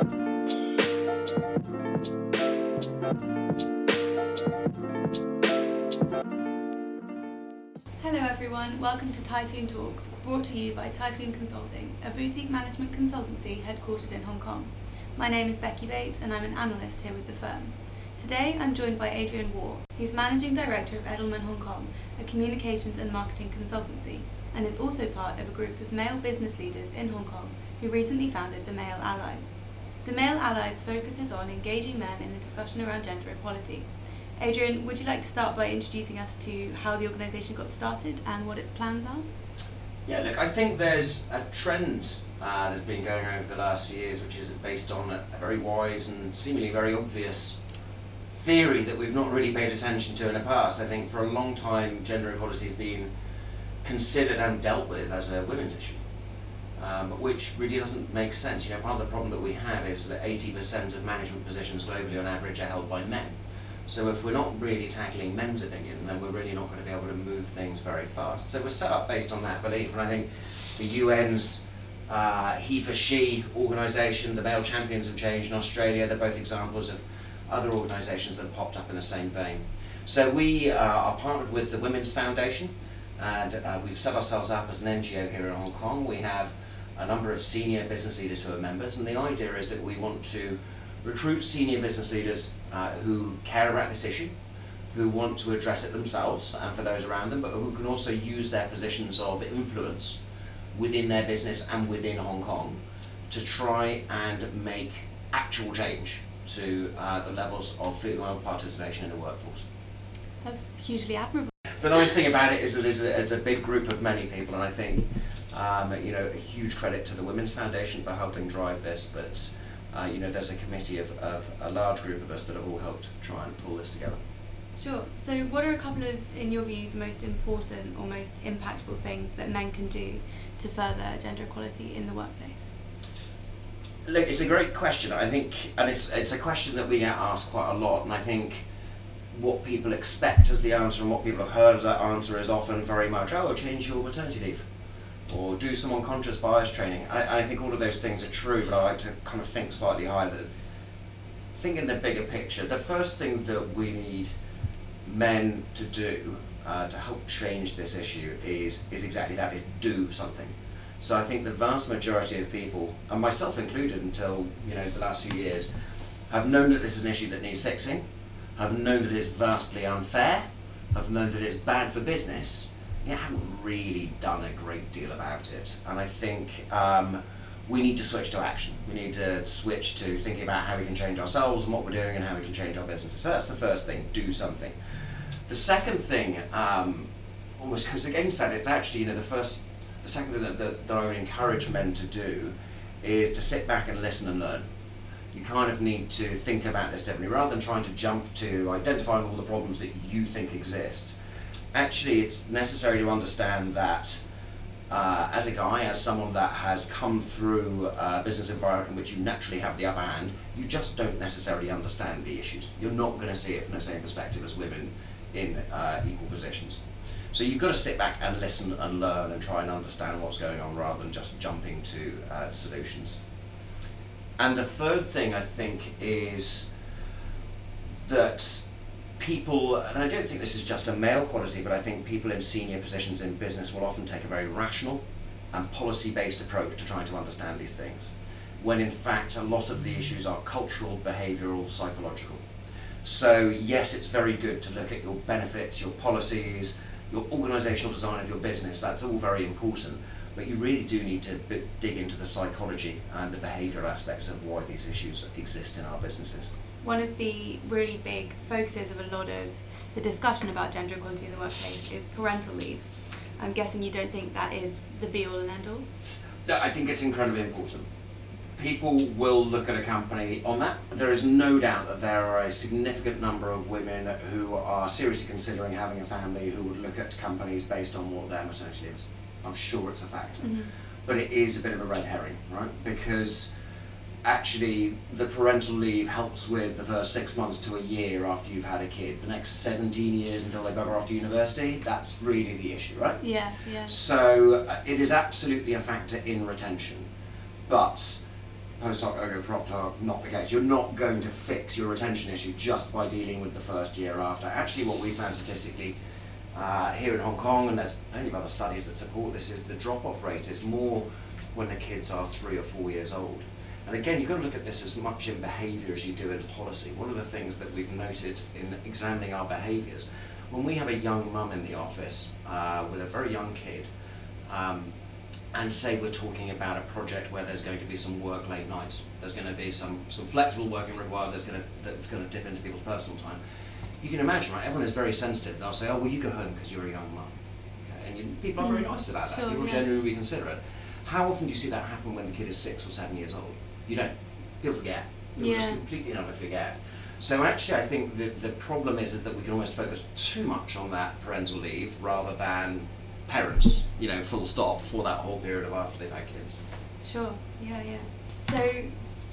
Hello everyone, welcome to Typhoon Talks, brought to you by Typhoon Consulting, a boutique management consultancy headquartered in Hong Kong. My name is Becky Bates and I'm an analyst here with the firm. Today I'm joined by Adrian Warr. He's Managing Director of Edelman Hong Kong, a communications and marketing consultancy, and is also part of a group of male business leaders in Hong Kong who recently founded the Male Allies. The Male Allies focuses on engaging men in the discussion around gender equality Adrian, would you like to start by introducing us to how the organisation got started and what its plans are? Yeah, look, I think there's a trend uh, that's been going on over the last few years, which is based on a, a very wise and seemingly very obvious theory that we've not really paid attention to in the past. I think for a long time, gender equality has been considered and dealt with as a women's issue. Um, which really doesn't make sense. You know, part of the problem that we have is that 80% of management positions globally on average are held by men. So if we're not really tackling men's opinion, then we're really not going to be able to move things very fast. So we're set up based on that belief, and I think the UN's uh, HeForShe organisation, the male champions of change in Australia, they're both examples of other organisations that have popped up in the same vein. So we uh, are partnered with the Women's Foundation, and uh, we've set ourselves up as an NGO here in Hong Kong. We have a number of senior business leaders who are members, and the idea is that we want to recruit senior business leaders uh, who care about this issue, who want to address it themselves and for those around them, but who can also use their positions of influence within their business and within Hong Kong to try and make actual change to uh, the levels of female participation in the workforce. That's hugely admirable. The nice thing about it is that it's a, it's a big group of many people, and I think um, you know a huge credit to the Women's Foundation for helping drive this, but uh, you know, there's a committee of, of a large group of us that have all helped try and pull this together. Sure. So, what are a couple of, in your view, the most important or most impactful things that men can do to further gender equality in the workplace? Look, it's a great question. I think, and it's it's a question that we get asked quite a lot, and I think what people expect as the answer and what people have heard as that answer is often very much, oh, change your maternity leave or do some unconscious bias training. I, I think all of those things are true, but I like to kind of think slightly higher. That think in the bigger picture. The first thing that we need men to do uh, to help change this issue is is exactly that: is do something. So I think the vast majority of people, and myself included, until you know the last few years, have known that this is an issue that needs fixing, have known that it's vastly unfair, have known that it's bad for business, you haven't really done a great deal about it. And I think um, we need to switch to action. We need to switch to thinking about how we can change ourselves and what we're doing and how we can change our businesses. So that's the first thing, do something. The second thing um, almost goes against that. It's actually, you know, the first, the second thing that, that, that I would encourage men to do is to sit back and listen and learn. You kind of need to think about this differently rather than trying to jump to identifying all the problems that you think exist actually it's necessary to understand that uh, as a guy, as someone that has come through a business environment in which you naturally have the upper hand, you just don't necessarily understand the issues. You're not going to see it from the same perspective as women in uh, equal positions. So you've got to sit back and listen and learn and try and understand what's going on rather than just jumping to uh, solutions. And the third thing I think is that people, and I don't think this is just a male quality, but I think people in senior positions in business will often take a very rational and policy based approach to trying to understand these things, when in fact a lot of the issues are cultural, behavioural, psychological. So, yes, it's very good to look at your benefits, your policies, your organisational design of your business, that's all very important. But you really do need to b- dig into the psychology and the behavioural aspects of why these issues exist in our businesses one of the really big focuses of a lot of the discussion about gender equality in the workplace is parental leave. I'm guessing you don't think that is the be all and end all? No, I think it's incredibly important. People will look at a company on that. There is no doubt that there are a significant number of women who are seriously considering having a family who would look at companies based on what their maternity leave is. I'm sure it's a factor. Mm-hmm. But it is a bit of a red herring, right? Because actually the parental leave helps with the first six months to a year after you've had a kid. The next 17 years until they bugger off to university, that's really the issue, right? Yeah, yeah. So uh, it is absolutely a factor in retention. But post hoc ergo propter, not the case. You're not going to fix your retention issue just by dealing with the first year after. Actually, what we found statistically uh, here in Hong Kong, and there's plenty of other studies that support this, is the drop off rate is more when the kids are three or four years old. And again, you've got to look at this as much in behaviour as you do in policy. One of the things that we've noted in examining our behaviours, when we have a young mum in the office uh, with a very young kid, um, and say we're talking about a project where there's going to be some work late nights, there's going to be some, some flexible working required, there's going to, that's going to dip into people's personal time. You can imagine, right? Everyone is very sensitive. They'll say, "Oh, well, you go home because you're a young mum," okay? and you, people are very Mm. nice about that. Sure, people yeah. genuinely consider it. How often do you see that happen when the kid is six or seven years old? You don't. People forget. Just Yeah. completely never forget. So actually, I think the the problem is, is that we can almost focus too much on that parental leave rather than parents. You know, full stop for that whole period of after they've had kids. Sure. Yeah, yeah. So,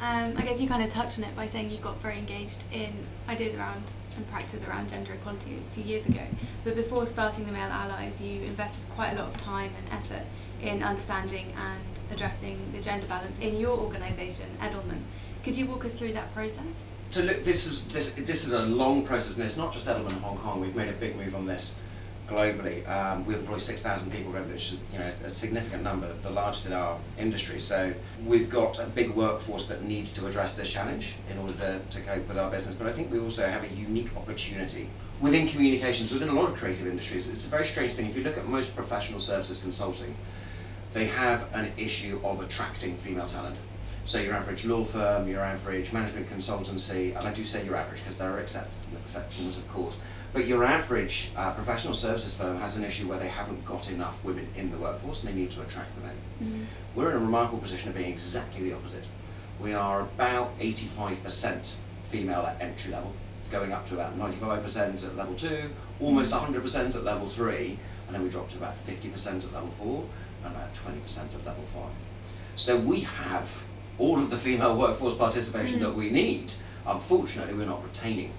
um, I guess you kind of touched on it by saying you got very engaged in ideas around and practice around gender equality a few years ago. But before starting the Male Allies, you invested quite a lot of time and effort in understanding and addressing the gender balance in your organisation, Edelman. Could you walk us through that process? So look, this is this this is a long process, and it's not just Edelman Hong Kong. We've made a big move on this globally. Um, we employ six thousand people, which is you know a significant number, the largest in our industry. So we've got a big workforce that needs to address this challenge in order to, to cope with our business. But I think we also have a unique opportunity within communications, within a lot of creative industries. It's a very strange thing. If you look at most professional services consulting, they have an issue of attracting female talent. So your average law firm, your average management consultancy, and I do say your average because there are except, exceptions, of course, but your average uh, professional services firm has an issue where they haven't got enough women in the workforce and they need to attract them in. We're in a remarkable position of being exactly the opposite. We are about 85% female at entry level, going up to about 95% at level 2, almost 100% at level 3, and then we drop to about 50% at level 4 and about 20% at level 5. So we have all of the female workforce participation Mm. that we need. Unfortunately, we're not retaining.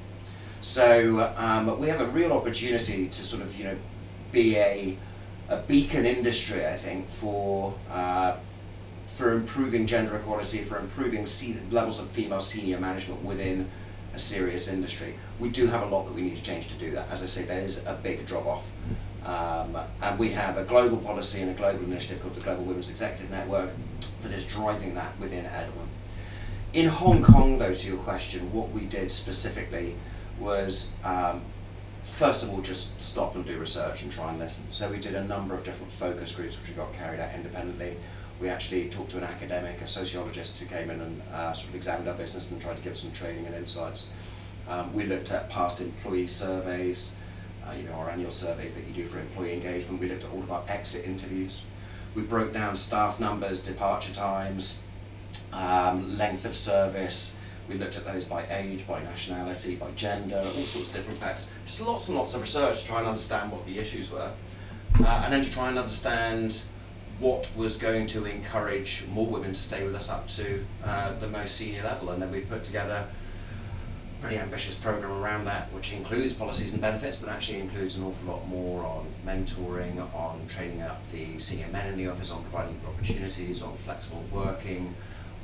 So um, we have a real opportunity to sort of, you know, be a, a beacon industry, I think, for uh, for improving gender equality, for improving se- levels of female senior management within a serious industry. We do have a lot that we need to change to do that. As I say, there is a big drop off. Um, and we have a global policy and a global initiative called the Global Women's Executive Network that is driving that within Edelman. In Hong Kong, though, to your question, what we did specifically was um, first of all just stop and do research and try and listen. So we did a number of different focus groups which we got carried out independently. We actually talked to an academic, a sociologist who came in and uh, sort of examined our business and tried to give some training and insights. Um, we looked at past employee surveys, uh, you know, our annual surveys that you do for employee engagement. We looked at all of our exit interviews. We broke down staff numbers, departure times, um, length of service. We looked at those by age, by nationality, by gender, all sorts of different factors. Just lots and lots of research to try and understand what the issues were. Uh, and then to try and understand what was going to encourage more women to stay with us up to uh, the most senior level. And then we put together pretty ambitious program around that, which includes policies and benefits, but actually includes an awful lot more on mentoring, on training up the senior men in the office, on providing opportunities, on flexible working,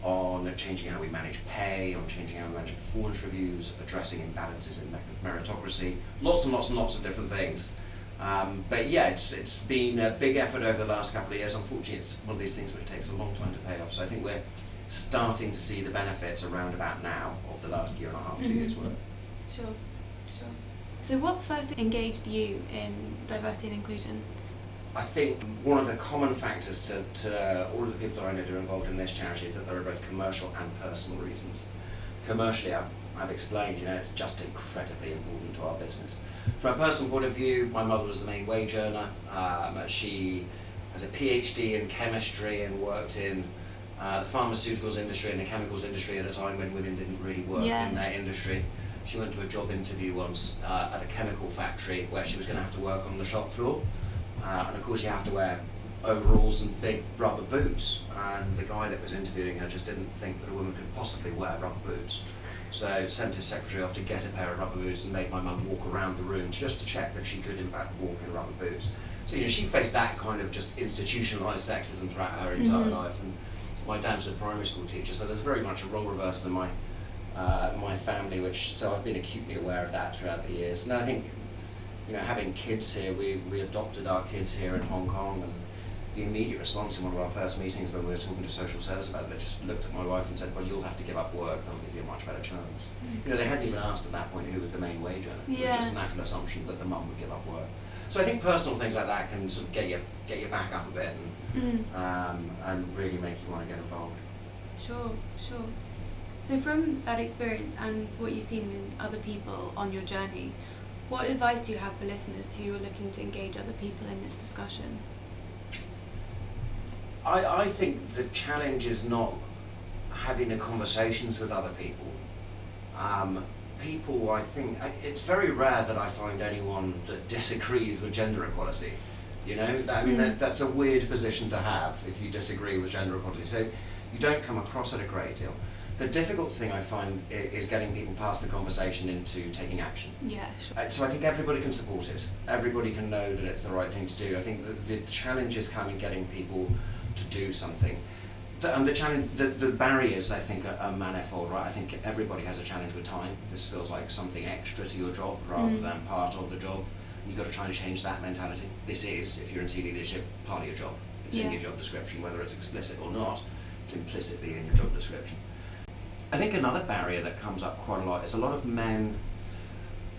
on changing how we manage pay, on changing how we manage performance reviews, addressing imbalances in meritocracy, lots and lots and lots of different things. Um, but yeah, it's it's been a big effort over the last couple of years. Unfortunately, it's one of these things which takes a long time to pay off. So I think we're starting to see the benefits around about now of the last year and a half, 2 Mhm. years work. Sure, sure. So, what first engaged you in diversity and inclusion? I think one of the common factors to, to all of the people that I know that are involved in this charity is that there are both commercial and personal reasons. Commercially, I've, I've explained, you know, it's just incredibly important to our business. From a personal point of view, my mother was the main wage earner. Um, she has a PhD in chemistry and worked in uh, the pharmaceuticals industry and the chemicals industry at a time when women didn't really work Yeah. in that industry. She went to a job interview once uh, at a chemical factory where she was going to have to work on the shop floor. Uh, and of course, you have to wear overalls and big rubber boots. And the guy that was interviewing her just didn't think that a woman could possibly wear rubber boots. So sent his secretary off to get a pair of rubber boots and made my mum walk around the room just to check that she could in fact walk in rubber boots. So you know she faced that kind of just institutionalized sexism throughout her entire Mhm. life, and my dad's a primary school teacher, so there's very much a role reversal in my uh, my family, which so I've been acutely aware of that throughout the years. And I think you know having kids here, we we adopted our kids here in Hong Kong, and the immediate response in one of our first meetings when we were talking to social service about it, they just looked at my wife and said, "Well, you'll have to give up work, I'll give you a much better chance." You know, they hadn't even asked at that point who was the main wage earner. It was just a natural assumption that the mum would give up work. So I think personal things like that can sort of get you get you back up a bit and Mm. um, and really make you want to get involved. Sure, sure. So, from that experience and what you've seen in other people on your journey, what advice do you have for listeners who are looking to engage other people in this discussion? I, I think the challenge is not having the conversations with other people. Um, people, I think, it's very rare that I find anyone that disagrees with gender equality. You know, that, I mean, Mm. that, that's a weird position to have if you disagree with gender equality. So you don't come across it a great deal. The difficult thing I find is getting people past the conversation into taking action. Yeah, sure. Uh, So I think everybody can support it. Everybody can know that it's the right thing to do. I think that the challenge is kind of getting people to do something. The, and the challenge, the, the barriers, I think, are, are manifold, right? I think everybody has a challenge with time. This feels like something extra to your job rather Mm. than part of the job. You've got to try and change that mentality. This is, if you're in senior leadership, part of your job. It's in your job description, whether it's explicit or not. It's implicitly in your job description. I think another barrier that comes up quite a lot is a lot of men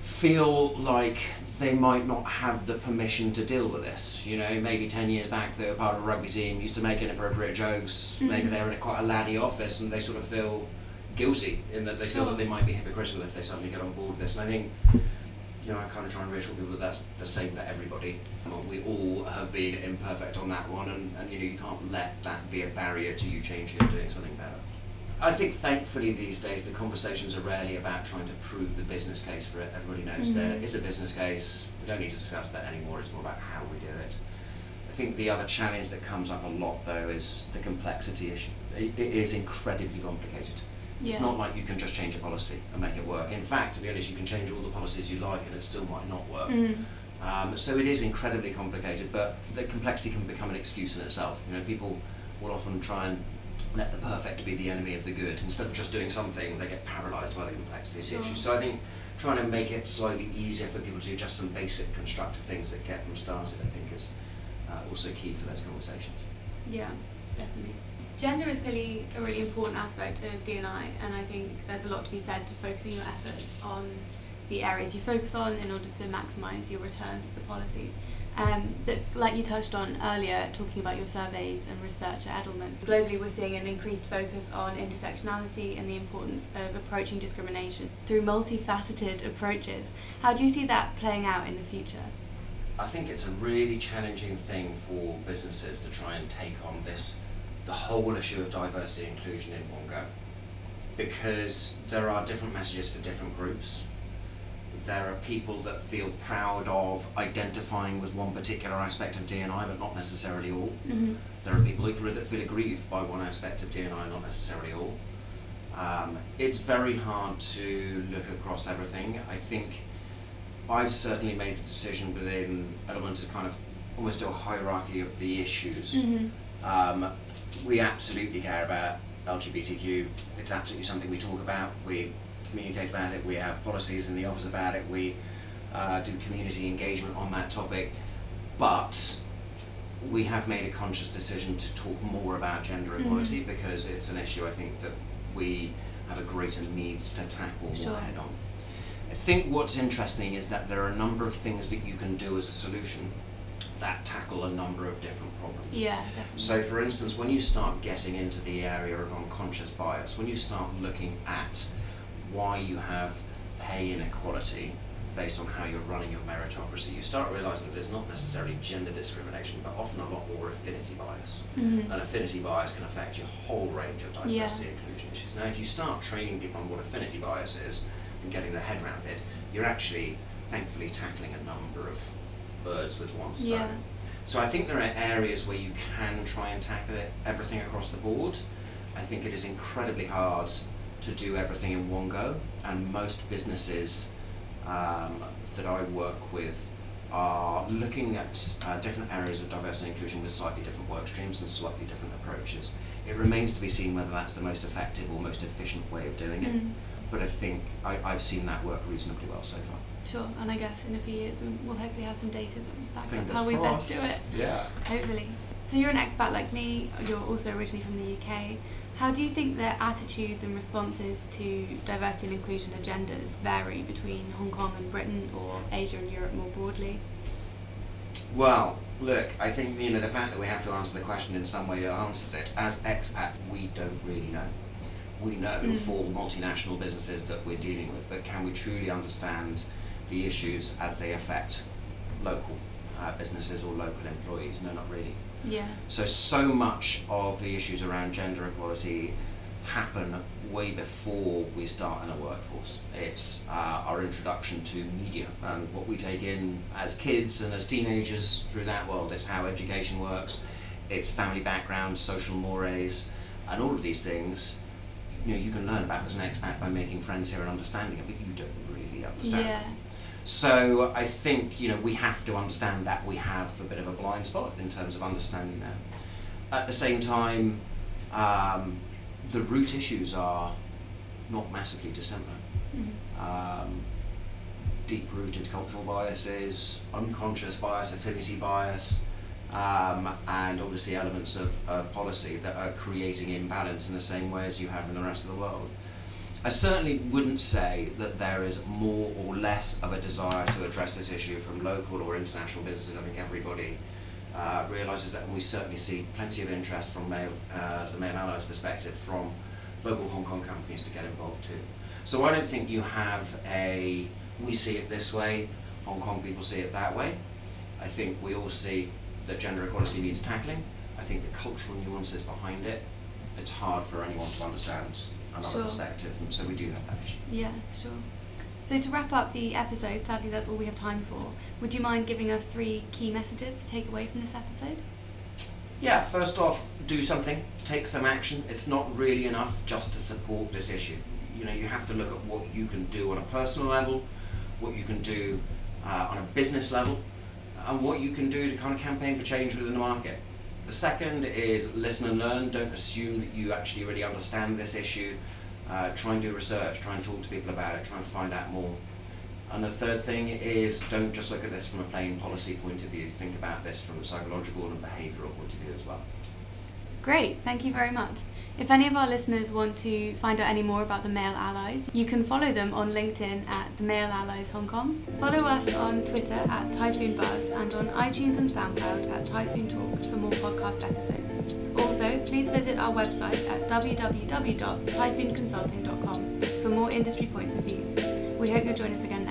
feel like they might not have the permission to deal with this. You know, maybe 10 years back they were part of a rugby team, used to make inappropriate jokes, maybe Mhm. they're in a quite a laddie office and they sort of feel guilty in that they feel that they might be hypocritical if they suddenly get on board with this. And I think, you know, I kind of try and reassure people that that's the same for everybody. We all have been imperfect on that one and, and you know, you can't let that be a barrier to you changing and doing something better. I think thankfully these days the conversations are rarely about trying to prove the business case for it. Everybody knows Mhm. there is a business case. We don't need to discuss that anymore. It's more about how we do it. I think the other challenge that comes up a lot though is the complexity issue. It, it is incredibly complicated. Yeah. It's not like you can just change a policy and make it work. In fact, to be honest, you can change all the policies you like and it still might not work. Mm. Um, so it is incredibly complicated, but the complexity can become an excuse in itself. You know, people will often try and let the perfect be the enemy of the good. Instead of just doing something, they get paralysed by the complexity of the issue. So I think trying to make it slightly easier for people to do just some basic constructive things that get them started, I think, is uh, also key for those conversations. Yeah, definitely. Gender is clearly a really important aspect of D&I, and I think there's a lot to be said to focusing your efforts on the areas you focus on in order to maximise your returns of the policies. Um, but like you touched on earlier, talking about your surveys and research at Edelman, globally we're seeing an increased focus on intersectionality and the importance of approaching discrimination through multifaceted approaches. How do you see that playing out in the future? I think it's a really challenging thing for businesses to try and take on this, the whole issue of diversity and inclusion in one go. Because there are different messages for different groups. There are people that feel proud of identifying with one particular aspect of D&I, but not necessarily all. Mm-hmm. There are people that feel aggrieved by one aspect of D&I, and not necessarily all. Um, it's very hard to look across everything. I think I've certainly made a decision within Edelman to kind of almost do a hierarchy of the issues. Mm-hmm. Um, we absolutely care about LGBTQ. It's absolutely something we talk about. We communicate about it. We have policies in the office about it. We uh, do community engagement on that topic. But we have made a conscious decision to talk more about gender Mhm. equality because it's an issue I think that we have a greater need to tackle Sure. more head on. I think what's interesting is that there are a number of things that you can do as a solution that tackle a number of different problems. Yeah, definitely. So, for instance, when you start getting into the area of unconscious bias, when you start looking at why you have pay inequality based on how you're running your meritocracy, you start realizing that there's not necessarily gender discrimination, but often a lot more affinity bias. Mhm. And affinity bias can affect your whole range of diversity Yeah. inclusion issues. Now, if you start training people on what affinity bias is and getting their head around it, you're actually, thankfully, tackling a number of birds with one stone. Yeah. So I think there are areas where you can try and tackle it, everything across the board. I think it is incredibly hard to do everything in one go, and most businesses um, that I work with are looking at uh, different areas of diversity and inclusion with slightly different work streams and slightly different approaches. It remains to be seen whether that's the most effective or most efficient way of doing it. Mm. But I think I, I've seen that work reasonably well so far. Sure, and I guess in a few years we- we'll hopefully have some data that backs up how we best do it. Yeah. Hopefully. So you're an expat like me. You're also originally from the UK. How do you think their attitudes and responses to diversity and inclusion agendas vary between Hong Kong and Britain, or Asia and Europe more broadly? Well, look, I think you know the fact that we have to answer the question in some way answers it. As expats, we don't really know. We know Mm. for multinational businesses that we're dealing with, but can we truly understand the issues as they affect local uh, businesses or local employees? No, not really. Yeah. So, so much of the issues around gender equality happen way before we start in a workforce. It's uh, our introduction to media and what we take in as kids and as teenagers through that world. It's how education works, it's family background, social mores, and all of these things. You know, you can learn about as an expat by making friends here and understanding it, but you don't really understand. Yeah. So I think you know we have to understand that we have a bit of a blind spot in terms of understanding that. At the same time, um, the root issues are not massively dissimilar. Mhm. Um, deep-rooted cultural biases, unconscious bias, affinity bias, um, and obviously elements of, of policy that are creating imbalance in the same way as you have in the rest of the world. I certainly wouldn't say that there is more or less of a desire to address this issue from local or international businesses. I think everybody uh, realises that, and we certainly see plenty of interest from male, uh, the male allies' perspective from local Hong Kong companies to get involved too. So I don't think you have a we see it this way, Hong Kong people see it that way. I think we all see that gender equality needs tackling. I think the cultural nuances behind it, it's hard for anyone to understand another Sure. perspective, and so we do have that issue. Yeah, sure. So to wrap up the episode, sadly that's all we have time for. Would you mind giving us three key messages to take away from this episode? Yeah, first off, do something, take some action. It's not really enough just to support this issue. You know, you have to look at what you can do on a personal level, what you can do uh, on a business level, and what you can do to kind of campaign for change within the market. The second is listen and learn. Don't assume that you actually really understand this issue. Uh, try and do research, try and talk to people about it, try and find out more. And the third thing is don't just look at this from a plain policy point of view. Think about this from a psychological and behavioural point of view as well. Great, thank you very much. If any of our listeners want to find out any more about the Male Allies, you can follow them on LinkedIn at the Male Allies Hong Kong. Follow us on Twitter at Typhoon Buzz and on iTunes and SoundCloud at Typhoon Talks for more podcast episodes. Also, please visit our website at www.typhoonconsulting.com for more industry points of views. We hope you'll join us again